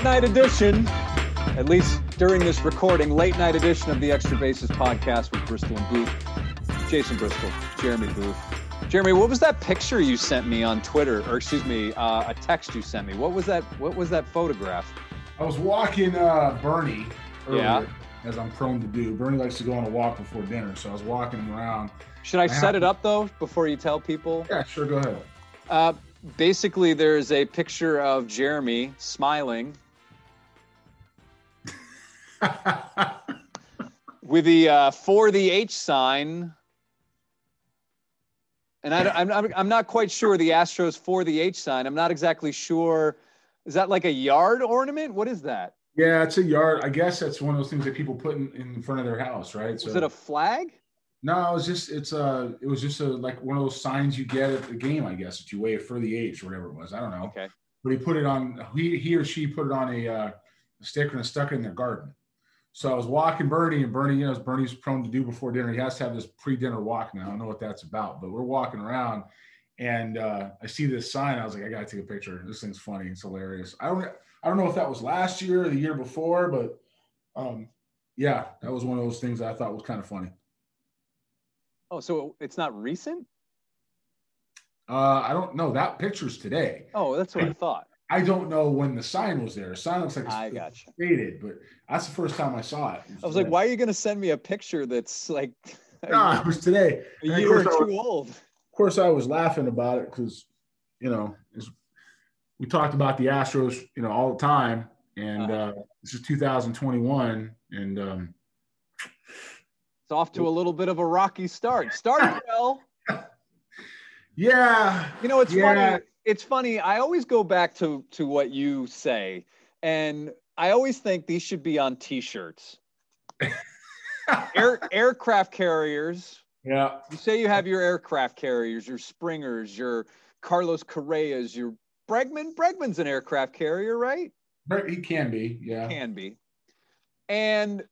late night edition, at least during this recording, late night edition of the Extra Bases podcast with Bristol and Booth. Jason Bristol, Jeremy Booth. Jeremy, what was that picture you sent me on Twitter, or excuse me, uh, a text you sent me? What was that? What was that photograph? I was walking uh, Bernie earlier, Yeah. as I'm prone to do. Bernie likes to go on a walk before dinner, so I was walking him around. Should I, I set it to- up though before you tell people? Yeah, sure, go ahead. Uh, basically, there's a picture of Jeremy smiling with the uh, for the H sign. And I, am I'm, I'm not quite sure the Astros for the H sign. I'm not exactly sure. Is that like a yard ornament? What is that? yeah, it's a yard. I guess that's one of those things that people put in, in front of their house, right? Was it a flag? No, it was just it's a it was just a like one of those signs you get at the game, I guess, that you wave for the H or whatever it was. I don't know. Okay. But he put it on he he or she put it on a, uh, a sticker and stuck it in their garden. So I was walking Bernie, and Bernie, you know, as Bernie's prone to do before dinner, he has to have this pre-dinner walk now. I don't know what that's about, but we're walking around and uh, I see this sign. I was like, I gotta take a picture. This thing's funny. It's hilarious. I don't I don't know if that was last year or the year before, but um, yeah, that was one of those things that I thought was kind of funny. Oh, so it's not recent? Uh, I don't know. That picture's today. Oh, that's what I thought. I don't know when the sign was there. The sign looks like it's I gotcha. faded, but that's the first time I saw it. I was like, why are you going to send me a picture that's like No, it was today. a And of year or course I old? Of course, I was laughing about it because, you know, it's, we talked about the Astros, you know, all the time, and Uh-huh. uh, this is 2021, and um, It's off to a little bit of a rocky start. Started well. yeah, You know, it's Yeah. funny. It's funny. I always go back to to what you say, and I always think these should be on T-shirts. Air, aircraft carriers. yeah, You say you have your aircraft carriers, your Springers, your Carlos Correas, your Bregman. Bregman's an aircraft carrier, right? he can be, yeah, can be. And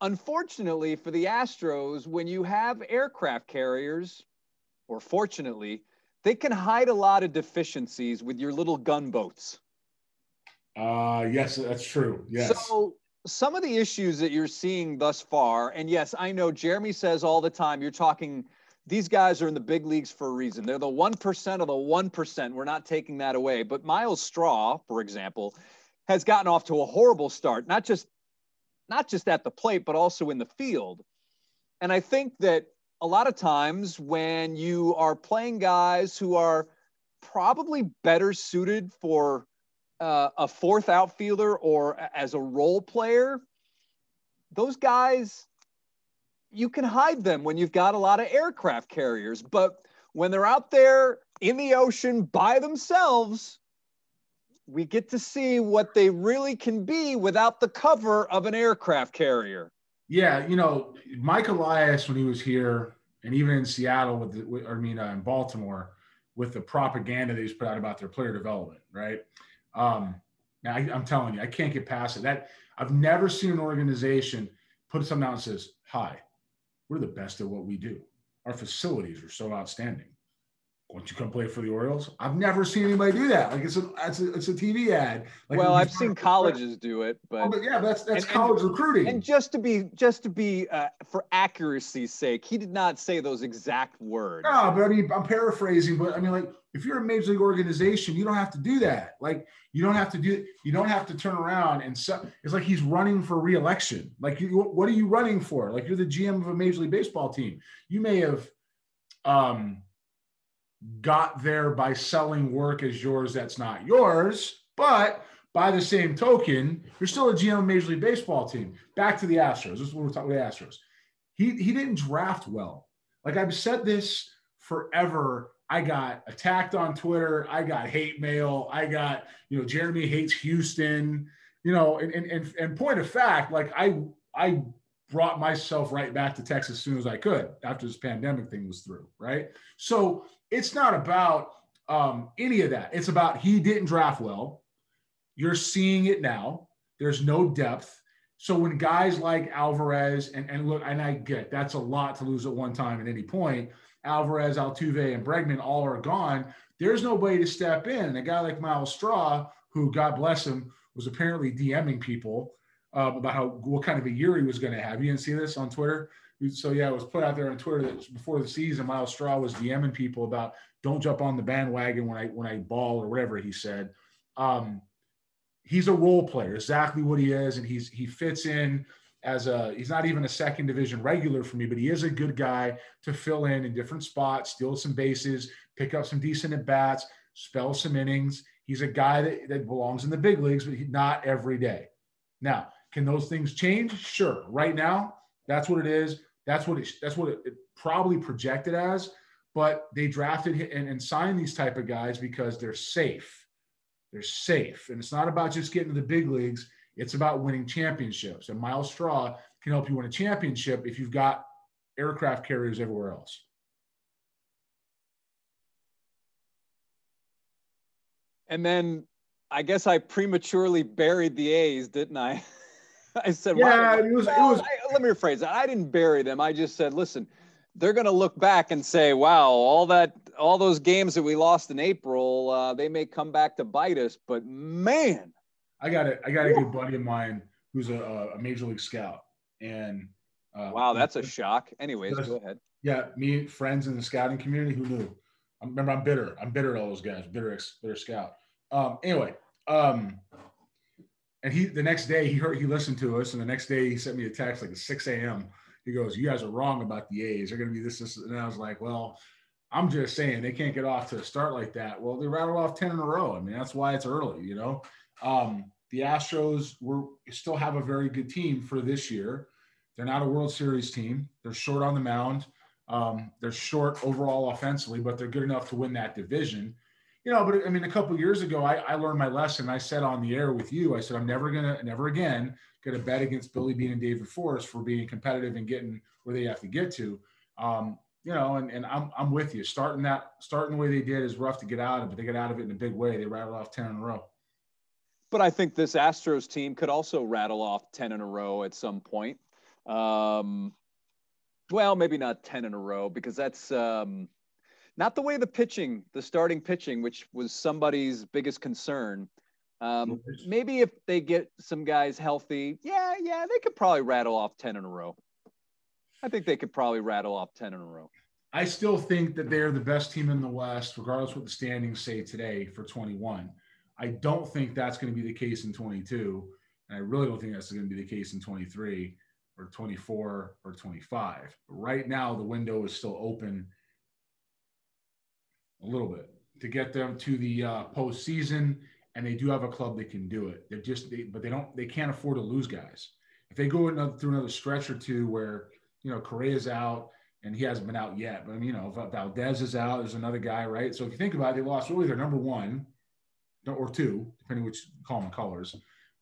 unfortunately for the Astros, when you have aircraft carriers, or fortunately, they can hide a lot of deficiencies with your little gunboats. uh, yes, that's true. Yes, So some of the issues that you're seeing thus far, and yes, I know Jeremy says all the time, you're talking, these guys are in the big leagues for a reason. They're the 1% of the 1%. We're not taking that away. But Myles Straw, for example, has gotten off to a horrible start, not just not just at the plate, but also in the field. And I think that a lot of times when you are playing guys who are probably better suited for uh, a fourth outfielder or as a role player, those guys, you can hide them when you've got a lot of aircraft carriers. But when they're out there in the ocean by themselves, we get to see what they really can be without the cover of an aircraft carrier. Yeah. You know, Mike Elias when he was here, and even in Seattle with, the, I mean, uh, in Baltimore, with the propaganda that he's put out about their player development, right? Um, now I, I'm telling you, I can't get past it. That I've never seen an organization put something out and says, "Hi, we're the best at what we do. Our facilities are so outstanding. Won't you come play for the Orioles?" I've never seen anybody do that. Like it's a it's a, it's a TV ad. Like well, I've seen colleges do it, Oh, but but yeah, that's that's and- college recruiting. and just to be just to be uh, for accuracy's sake, he did not say those exact words. No, but I mean, I'm paraphrasing, but I mean, like, if you're a major league organization, you don't have to do that. Like, you don't have to do, you don't have to turn around and so, it's like he's running for reelection. Like, you, what are you running for? Like, you're the GM of a major league baseball team. You may have um, got there by selling work as yours that's not yours, but by the same token, you're still a GM of major league baseball team. Back to the Astros. This is what we're talking about. The Astros. He he didn't draft well. Like I've said this forever. I got attacked on Twitter. I got hate mail. I got, you know, Jeremy hates Houston, you know, and, and, and, and point of fact, like I, I brought myself right back to Texas as soon as I could after this pandemic thing was through. Right. So it's not about um, any of that. It's about he didn't draft well. You're seeing it now. There's no depth. So when guys like Alvarez and, and look, and I get that's a lot to lose at one time at any point. Alvarez, Altuve, and Bregman all are gone. There's nobody to step in. And a guy like Myles Straw, who God bless him, was apparently DMing people um, about how what kind of a year he was going to have. You didn't see this on Twitter? So yeah, it was put out there on Twitter that before the season, Myles Straw was DMing people about don't jump on the bandwagon when I when I ball or whatever he said. Um, he's a role player, exactly what he is, and he's he fits in as a he's not even a second division regular for me, but he is a good guy to fill in in different spots, steal some bases, pick up some decent at bats, spell some innings. He's a guy that, that belongs in the big leagues, but he, not every day. Now, can those things change? Sure. Right now, that's what it is. That's what it, that's what it, it probably projected as. But they drafted and, and signed these type of guys because they're safe. They're safe, and it's not about just getting to the big leagues. It's about winning championships. And Myles Straw can help you win a championship if you've got aircraft carriers everywhere else. And then I guess I prematurely buried the A's, didn't I? I said, yeah, it was, it was. I, let me rephrase that. I didn't bury them. I just said, listen, they're going to look back and say, wow, all that, all those games that we lost in April, uh, they may come back to bite us, but man, I got a, I got a good buddy of mine who's a, a major league scout, and uh, wow, that's a shock. Anyways, go ahead. Yeah, me friends in the scouting community who knew. I remember, I'm bitter. I'm bitter at all those guys. Bitter, ex, bitter scout. Um, anyway, um, and he the next day he heard he listened to us, and the next day he sent me a text like at 6 a.m. He goes, "You guys are wrong about the A's. They're going to be this, this." And I was like, "Well, I'm just saying they can't get off to a start like that." Well, they rattled off 10 in a row. I mean, that's why it's early, you know. Um, the Astros were still have a very good team for this year. They're not a World Series team. They're short on the mound. Um, they're short overall offensively, but they're good enough to win that division you know, but I mean, a couple years ago, I, I, learned my lesson. I said on the air with you, I said, I'm never gonna, never again, gonna bet against Billy Beane and David Forst for being competitive and getting where they have to get to. Um, you know, and, and I'm, I'm with you. Starting that, starting the way they did is rough to get out of, but they get out of it in a big way. They rattled off 10 in a row. But I think this Astros team could also rattle off 10 in a row at some point. Um, well, maybe not 10 in a row because that's, um, not the way the pitching, the starting pitching, which was somebody's biggest concern. Um, maybe if they get some guys healthy, yeah, yeah, they could probably rattle off 10 in a row. I think they could probably rattle off 10 in a row. I still think that they're the best team in the West, regardless what the standings say today for 21. I don't think that's going to be the case in 22. And I really don't think that's going to be the case in 23 or 24 or 25. Right now, the window is still open a little bit to get them to the uh, postseason. And they do have a club that can do it. They're just, they, but they don't, they can't afford to lose guys. If they go another, through another stretch or two where, you know, Correa's out and he hasn't been out yet, but you know, Valdez is out, there's another guy, right? So if you think about it, they lost really their number one or two, depending which them colors.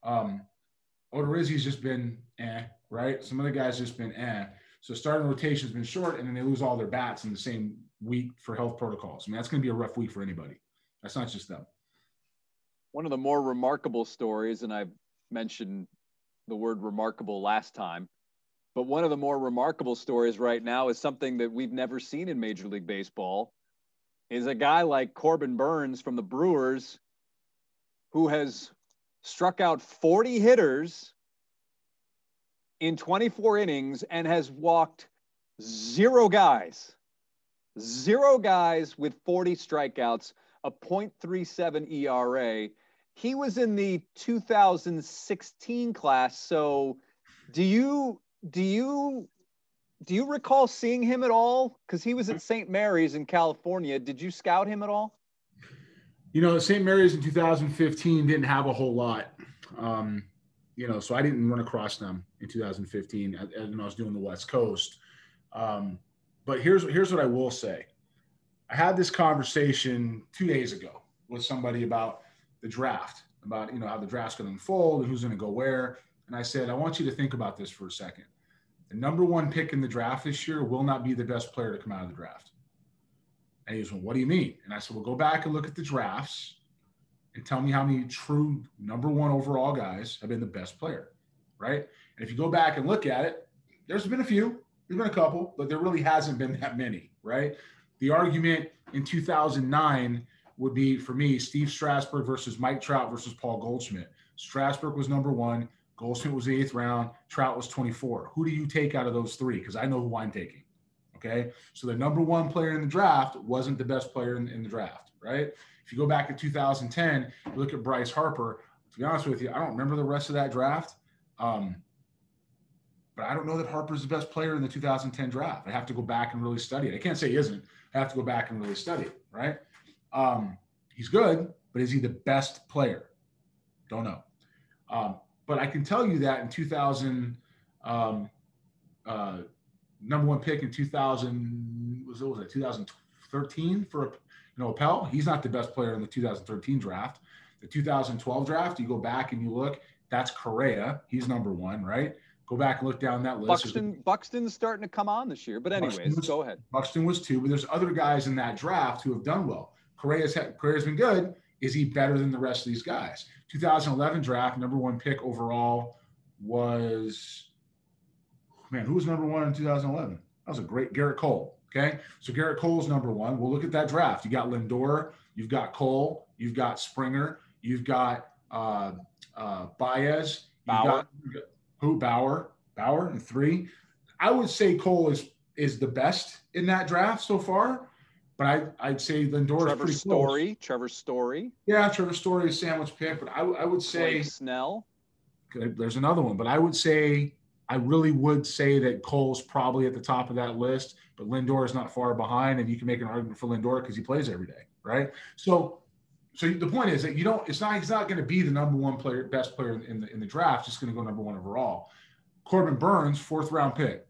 Um, Odorizzi's just been eh, right? Some other guys just been eh. So starting rotation's been short, and then they lose all their bats in the same week for health protocols. I mean, that's going to be a rough week for anybody. That's not just them. One of the more remarkable stories, and I mentioned the word remarkable last time, but one of the more remarkable stories right now is something that we've never seen in Major League Baseball. Is a guy like Corbin Burnes from the Brewers who has struck out 40 hitters in 24 innings and has walked zero guys zero guys with 40 strikeouts, a 0.37 ERA. He was in the 2016 class. So do you do you do you recall seeing him at all? Because he was at St. Mary's in California. Did you scout him at all? You know, St. Mary's in 2015 didn't have a whole lot. Um, you know, so I didn't run across them in 2015 when I was doing the West Coast. Um, but here's here's what I will say. I had this conversation two days ago with somebody about the draft, about you know how the draft's going to unfold and who's going to go where. And I said, I want you to think about this for a second. The number one pick in the draft this year will not be the best player to come out of the draft. And he was, well, what do you mean? And I said, well, go back and look at the drafts and tell me how many true number one overall guys have been the best player, right? And if you go back and look at it, there's been a few. There's been a couple, but there really hasn't been that many, right? The argument in 2009 would be for me Steve Strasburg versus Mike Trout versus Paul Goldschmidt. Strasburg was number one. Goldschmidt was the eighth round. Trout was 24. Who do you take out of those three? Because I know who I'm taking. Okay. So the number one player in the draft wasn't the best player in, in the draft, right? If you go back to 2010, you look at Bryce Harper. To be honest with you, I don't remember the rest of that draft. Um, I don't know that Harper's the best player in the 2010 draft. I have to go back and really study it. I can't say he isn't. I have to go back and really study it, right? Um, he's good, but is he the best player? Don't know. Um, but I can tell you that in 2000, um, uh, number one pick in 2000 was what was it 2013 for a, you know Appel. He's not the best player in the 2013 draft. The 2012 draft, you go back and you look, that's Correa. He's number one, right? Go back and look down that list. Buxton, Buxton's starting to come on this year. But anyways, was, go ahead. Buxton was two, but there's other guys in that draft who have done well. Correa's Correa's been good. Is he better than the rest of these guys? 2011 draft, number one pick overall was man, who was number one in 2011? That was a great Gerrit Cole. Okay, so Gerrit Cole's number one. We'll look at that draft. You got Lindor, you've got Cole, you've got Springer, you've got uh, uh, Baez, Bauer. Got, who Bauer, Bauer, and three. I would say Cole is is the best in that draft so far. But I, I'd say Lindor Trevor is pretty Story. close. Trevor Story. Yeah, Trevor Story is sandwich pick, but I, I would say Blake Snell. there's another one. But I would say I really would say that Cole's probably at the top of that list, but Lindor is not far behind, and you can make an argument for Lindor because he plays every day, right? So, so the point is that you don't. It's not. He's not going to be the number one player, best player in the in the draft. Just going to go number one overall. Corbin Burnes, fourth round pick.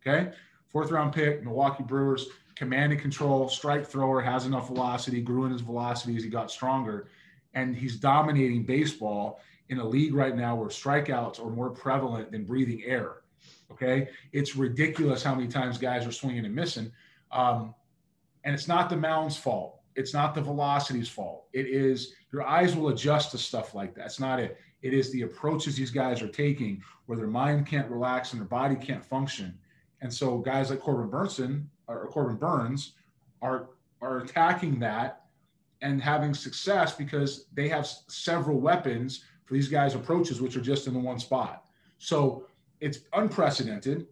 Okay, fourth round pick, Milwaukee Brewers command and control, strike thrower, has enough velocity, grew in his velocity as he got stronger, and he's dominating baseball in a league right now where strikeouts are more prevalent than breathing air. Okay, it's ridiculous how many times guys are swinging and missing, um, and it's not the mound's fault. It's not the velocity's fault. It is your eyes will adjust to stuff like that. It's not it. It is the approaches these guys are taking where their mind can't relax and their body can't function. And so guys like Corbin Burnson or Corbin Burnes are are attacking that and having success because they have several weapons for these guys' approaches, which are just in the one spot. So it's unprecedented.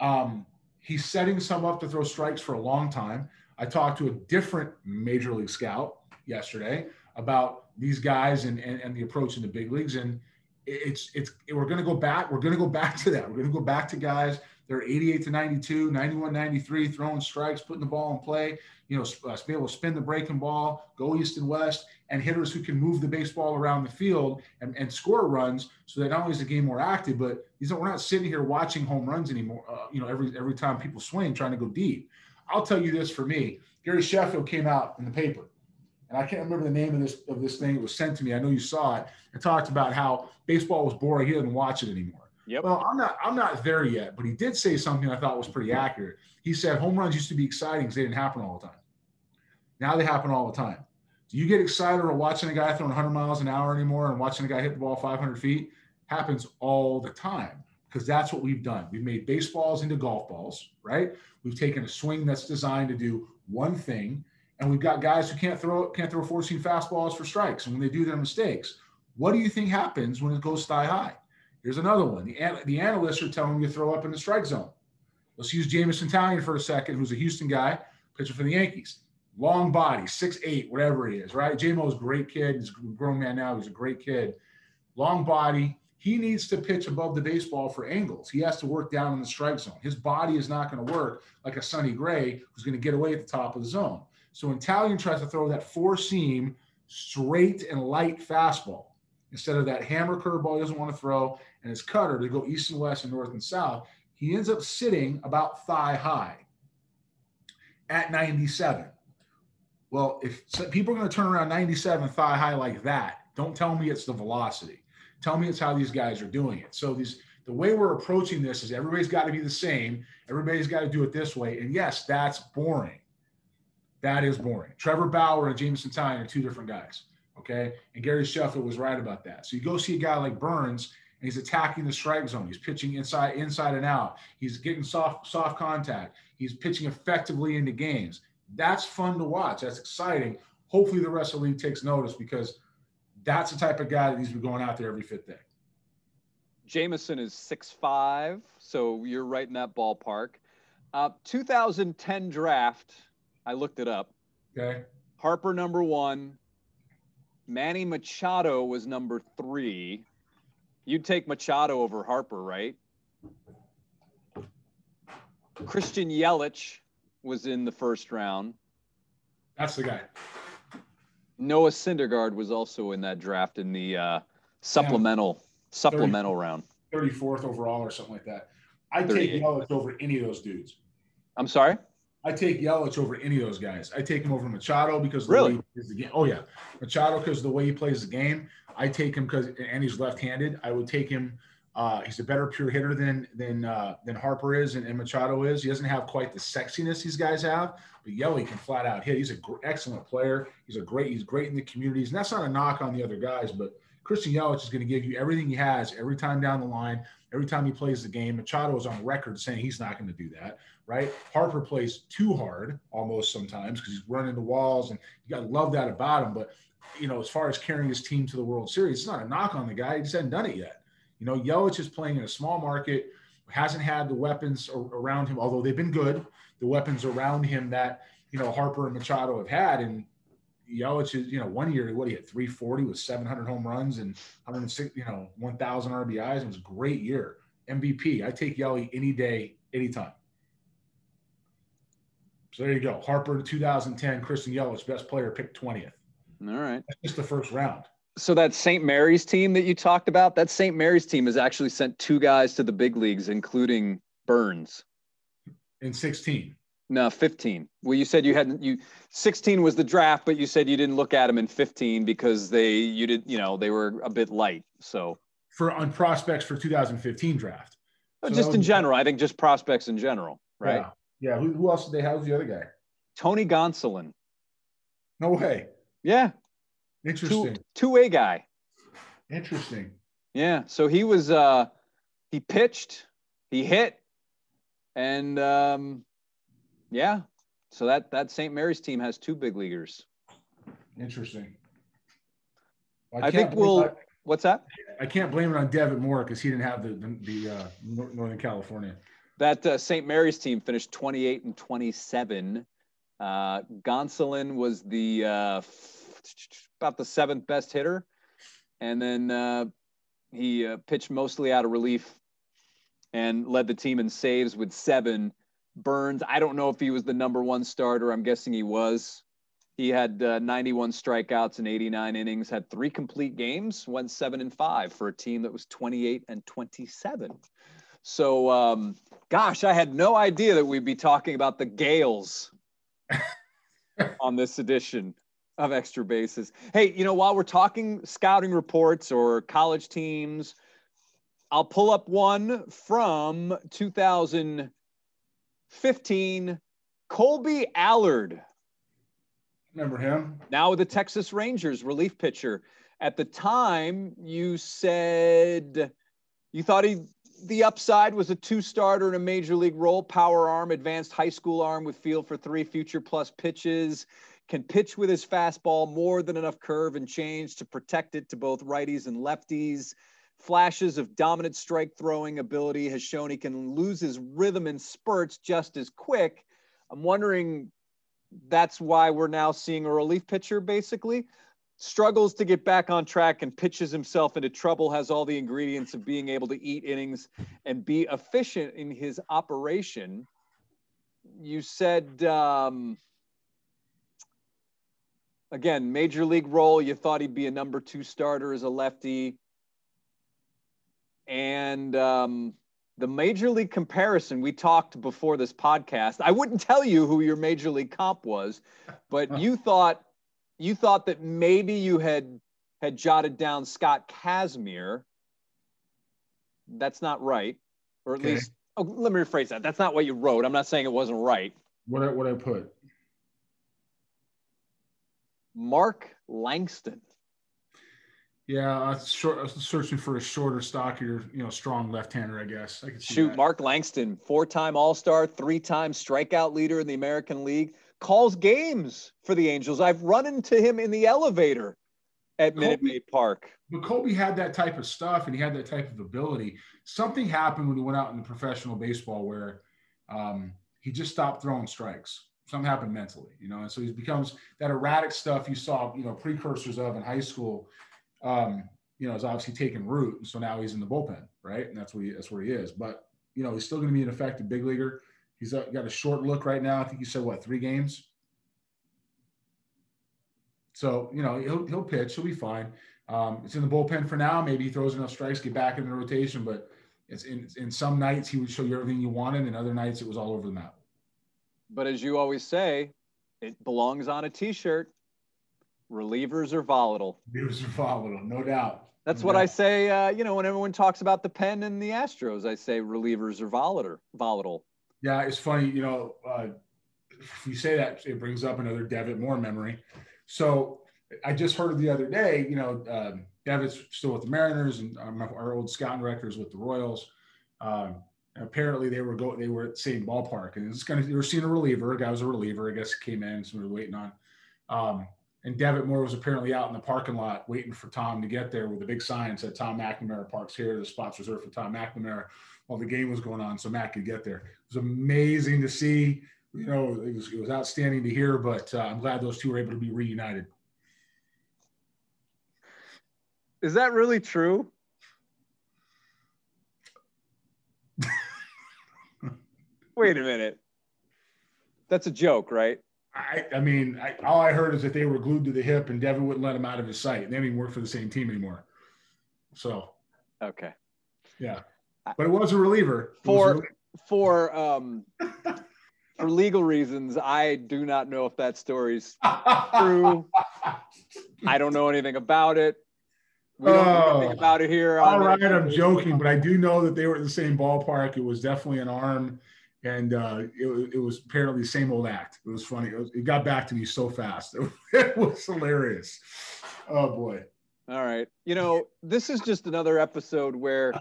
Um, he's setting some up to throw strikes for a long time. I talked to a different major league scout yesterday about these guys and, and, and the approach in the big leagues. And it's, it's, we're going to go back. We're going to go back to that. We're going to go back to guys they're 88 to 92, 91, 93, throwing strikes, putting the ball in play, you know, uh, be able to spin the breaking ball, go east and west, and hitters who can move the baseball around the field and, and score runs so that not only is the game more active, but these we're not sitting here watching home runs anymore, uh, you know, every, every time people swing trying to go deep. I'll tell you this for me, Gary Sheffield came out in the paper and I can't remember the name of this of this thing. It was sent to me. I know you saw it. It talked about how baseball was boring. He didn't watch it anymore. Yep. Well, I'm not I'm not there yet, but he did say something I thought was pretty accurate. He said home runs used to be exciting because they didn't happen all the time. Now they happen all the time. Do you get excited or watching a guy throwing 100 miles an hour anymore and watching a guy hit the ball 500 feet? Happens all the time because that's what we've done. We've made baseballs into golf balls, right? We've taken a swing that's designed to do one thing, and we've got guys who can't throw can't throw 14 fastballs for strikes. And when they do their mistakes, what do you think happens when it goes thigh high? Here's another one. The, the analysts are telling you to throw up in the strike zone. Let's use Jameson Taillon for a second, who's a Houston guy, pitcher for the Yankees. Long body, six eight, whatever he is, right? JMO's a great kid. He's a grown man now. He's a great kid. Long body. He needs to pitch above the baseball for angles. He has to work down in the strike zone. His body is not going to work like a Sonny Gray who's going to get away at the top of the zone. So when Taillon tries to throw that four seam, straight and light fastball, instead of that hammer curveball he doesn't want to throw and his cutter to go east and west and north and south, he ends up sitting about thigh high at 97. Well, if people are going to turn around 97 thigh high like that, don't tell me it's the velocity. Tell me it's how these guys are doing it. So these the way we're approaching this is everybody's got to be the same. Everybody's got to do it this way. And yes, that's boring. That is boring. Trevor Bauer and Jameson Taillon are two different guys. Okay. And Gary Sheffield was right about that. So you go see a guy like Burnes and he's attacking the strike zone. He's pitching inside, inside and out. He's getting soft, soft contact. He's pitching effectively into games. That's fun to watch. That's exciting. Hopefully, the rest of the league takes notice because that's the type of guy that needs to be going out there every fifth day. Jameson is six five, so you're right in that ballpark. Uh, 2010 draft, I looked it up. Okay. Harper number one. Manny Machado was number three. You'd take Machado over Harper, right? Christian Yelich was in the first round. That's the guy. Noah Syndergaard was also in that draft in the uh, supplemental yeah. supplemental 30, round. 34th overall or something like that. I take Yelich over any of those dudes. I'm sorry? I take Yelich over any of those guys. I take him over Machado because the really? way he plays the game. Oh yeah, Machado because the way he plays the game. I take him because and he's left-handed. I would take him. Uh, he's a better pure hitter than than uh, than Harper is and, and, Machado is. He doesn't have quite the sexiness these guys have, but Yelly can flat out hit. He's an gr- excellent player. He's a great. He's great in the communities, and that's not a knock on the other guys, but Christian Yelich is going to give you everything he has every time down the line, every time he plays the game. Machado is on record saying he's not going to do that, right? Harper plays too hard almost sometimes because he's running the walls, and you got to love that about him. But you know, as far as carrying his team to the World Series, it's not a knock on the guy. He just hasn't done it yet. You know, Yelich is playing in a small market, hasn't had the weapons around him, although they've been good. The weapons around him that you know Harper and Machado have had, and Yelich is, you know, one year, what he had 340 with 700 home runs and 106, you know, 1,000 RBIs. It was a great year. MVP. I take Yelich any day, anytime. So there you go. Harper 2010, Christian Yelich, best player, picked 20th. All right. That's just the first round. So that St. Mary's team that you talked about, that St. Mary's team has actually sent two guys to the big leagues, including Burnes. In 16. No, 15. Well, you said you hadn't you 16 was the draft, but you said you didn't look at them in 15 because they you did, you know, they were a bit light. So for on prospects for 2015 draft. Oh, so just in general, I think just prospects in general, right? Yeah. yeah. Who, who else did they have? Who's the other guy? Tony Gonsolin. No way. Yeah. Interesting. Two way guy. Interesting. Yeah. So he was uh he pitched, he hit, and um yeah. So that that St. Mary's team has two big leaguers. Interesting. Well, I, I think we'll. I, what's that? I can't blame it on Devin Moore because he didn't have the the, the uh, Northern California. That uh, St. Mary's team finished 28 and 27. Uh, Gonsolin was the uh, about the seventh best hitter, and then uh, he uh, pitched mostly out of relief and led the team in saves with seven. Burnes, I don't know if he was the number one starter. I'm guessing he was. He had uh, 91 strikeouts in 89 innings, had three complete games, went seven and five for a team that was 28 and 27. So, um, gosh, I had no idea that we'd be talking about the Gaels on this edition of Extra Bases. Hey, you know, while we're talking scouting reports or college teams, I'll pull up one from 2015. Kolby Allard. Remember him? Now with the Texas Rangers, relief pitcher. At the time, you said you thought he the upside was a two starter in a major league role, power arm, advanced high school arm with feel for three future plus pitches, can pitch with his fastball more than enough curve and change to protect it to both righties and lefties. Flashes of dominant strike throwing ability, has shown he can lose his rhythm in spurts just as quick. I'm wondering that's why we're now seeing a relief pitcher basically. Struggles to get back on track and pitches himself into trouble has all the ingredients of being able to eat innings and be efficient in his operation. You said um, again major league role you thought he'd be a number two starter as a lefty and um, the major league comparison we talked before this podcast. I wouldn't tell you who your major league comp was, but you thought you thought that maybe you had had jotted down Scott Kazmir. That's not right, or at okay. least oh, let me rephrase that. That's not what you wrote. I'm not saying it wasn't right. What what I put? Mark Langston. Yeah, I was, I was searching for a shorter, stockier, you know, strong left-hander. I guess I could shoot. That. Mark Langston, four-time All-Star, three-time strikeout leader in the American League, calls games for the Angels. I've run into him in the elevator at Minute Maid Park. But Kolby had that type of stuff and he had that type of ability. Something happened when he went out in professional baseball where um, he just stopped throwing strikes. Something happened mentally, you know, and so he becomes that erratic stuff you saw, you know, precursors of in high school. Um, you know, is obviously taking root, and so now he's in the bullpen, right? And that's where he, that's where he is. But you know, he's still going to be an effective big leaguer. He's got a short look right now. I think he said what three games. So you know he'll he'll pitch. He'll be fine. Um, it's in the bullpen for now. Maybe he throws enough strikes, get back in the rotation. But it's in in some nights he would show you everything you wanted, and other nights it was all over the map. But as you always say, it belongs on a T-shirt. Relievers are volatile. Relievers are volatile, no doubt. That's what I say. Uh, you know, when everyone talks about the pen and the Astros, I say relievers are volatile. Volatile. Yeah, it's funny. You know, uh, if you say that, it brings up another Devitt Moore memory. So I just heard the other day. You know, um, Devitt's still with the Mariners, and um, our old scouting director is with the Royals. Um, apparently, they were go they were at the same ballpark, and it's kind of they were seeing a reliever. A guy was a reliever, I guess, came in, so we were waiting on. Um, and Devitt Moore was apparently out in the parking lot waiting for Tom to get there with a big sign that said Tom McNamara parks here. The spot's reserved for Tom McNamara while the game was going on, so Matt could get there. It was amazing to see. You know, it was, it was outstanding to hear, but uh, I'm glad those two were able to be reunited. Is that really true? Wait a minute. That's a joke, right? I, I mean, I, all I heard is that they were glued to the hip, and Devin wouldn't let him out of his sight. They didn't even work for the same team anymore. So, okay, yeah, but it was a reliever for a reliever. for um for legal reasons. I do not know if that story's true. I don't know anything about it. We don't know anything oh. about it here. All right, I'm joking, but I do know that they were in the same ballpark. It was definitely an arm and uh, it, it, was apparently the same old act. It was funny. It, was, it got back to me so fast. It, it was hilarious. Oh boy. All right. You know, this is just another episode where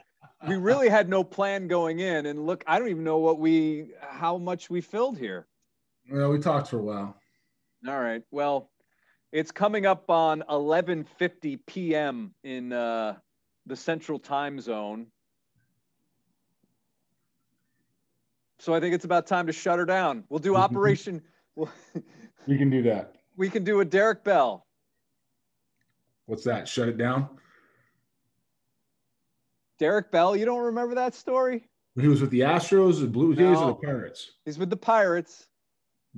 we really had no plan going in, and look, I don't even know what we, how much we filled here. Well, we talked for a while. All right. Well, it's coming up on 11:50 p.m. in uh, the Central Time Zone. So I think it's about time to shut her down. We'll do Operation. we can do that. We can do a Derek Bell. What's that? Shut it down. Derek Bell, you don't remember that story? He was with the Astros, the Blue Jays, no, or the Pirates. He's with the Pirates.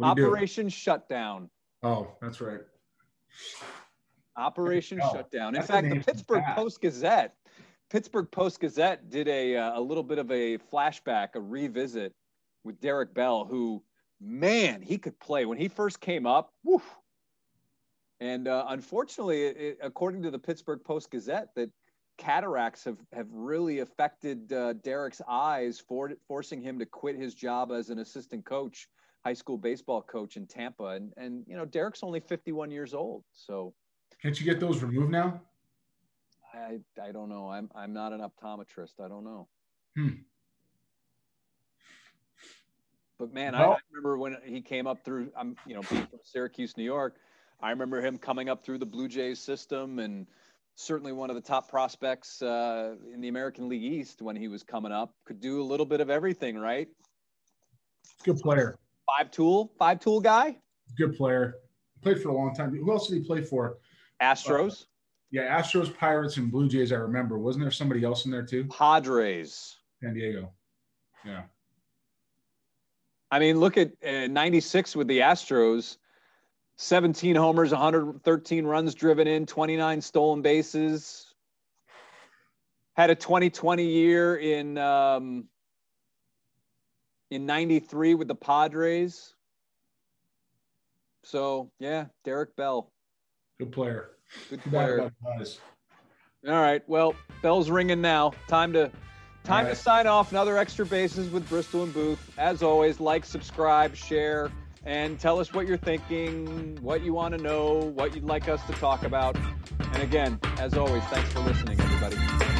Operation Shutdown. Oh, that's right. Operation Shutdown. In fact, the Pittsburgh Post Gazette, Pittsburgh Post Gazette did a uh, a little bit of a flashback, a revisit with Derek Bell, who, man, he could play when he first came up. Woof. And uh, unfortunately, it, according to the Pittsburgh Post Gazette, that cataracts have, have really affected uh, Derek's eyes, for, forcing him to quit his job as an assistant coach, high school baseball coach in Tampa. And, and you know, Derek's only 51 years old. So can't you get those removed now? I, I don't know. I'm, I'm not an optometrist. I don't know. Hmm. But man, well, I, I, remember when he came up through. I'm, you know, being from Syracuse, New York. I remember him coming up through the Blue Jays system, and certainly one of the top prospects uh, in the American League East when he was coming up. Could do a little bit of everything, right? Good player. Five tool, five tool guy. Good player. Played for a long time. Who else did he play for? Astros. Uh, yeah, Astros, Pirates, and Blue Jays. I remember. Wasn't there somebody else in there too? Padres. San Diego. Yeah. I mean, look at uh, 96 with the Astros 17 homers, 113 runs driven in, 29 stolen bases. Had a 2020 year in um, in 93 with the Padres. So, yeah, Derek Bell. Good player. Good player. All right. Well, bell's ringing now. Time to Time right. to sign off. Another extra bases with Bristol and Booth. As always, like, subscribe, share, and tell us what you're thinking, what you want to know, what you'd like us to talk about. And again, as always, thanks for listening, everybody.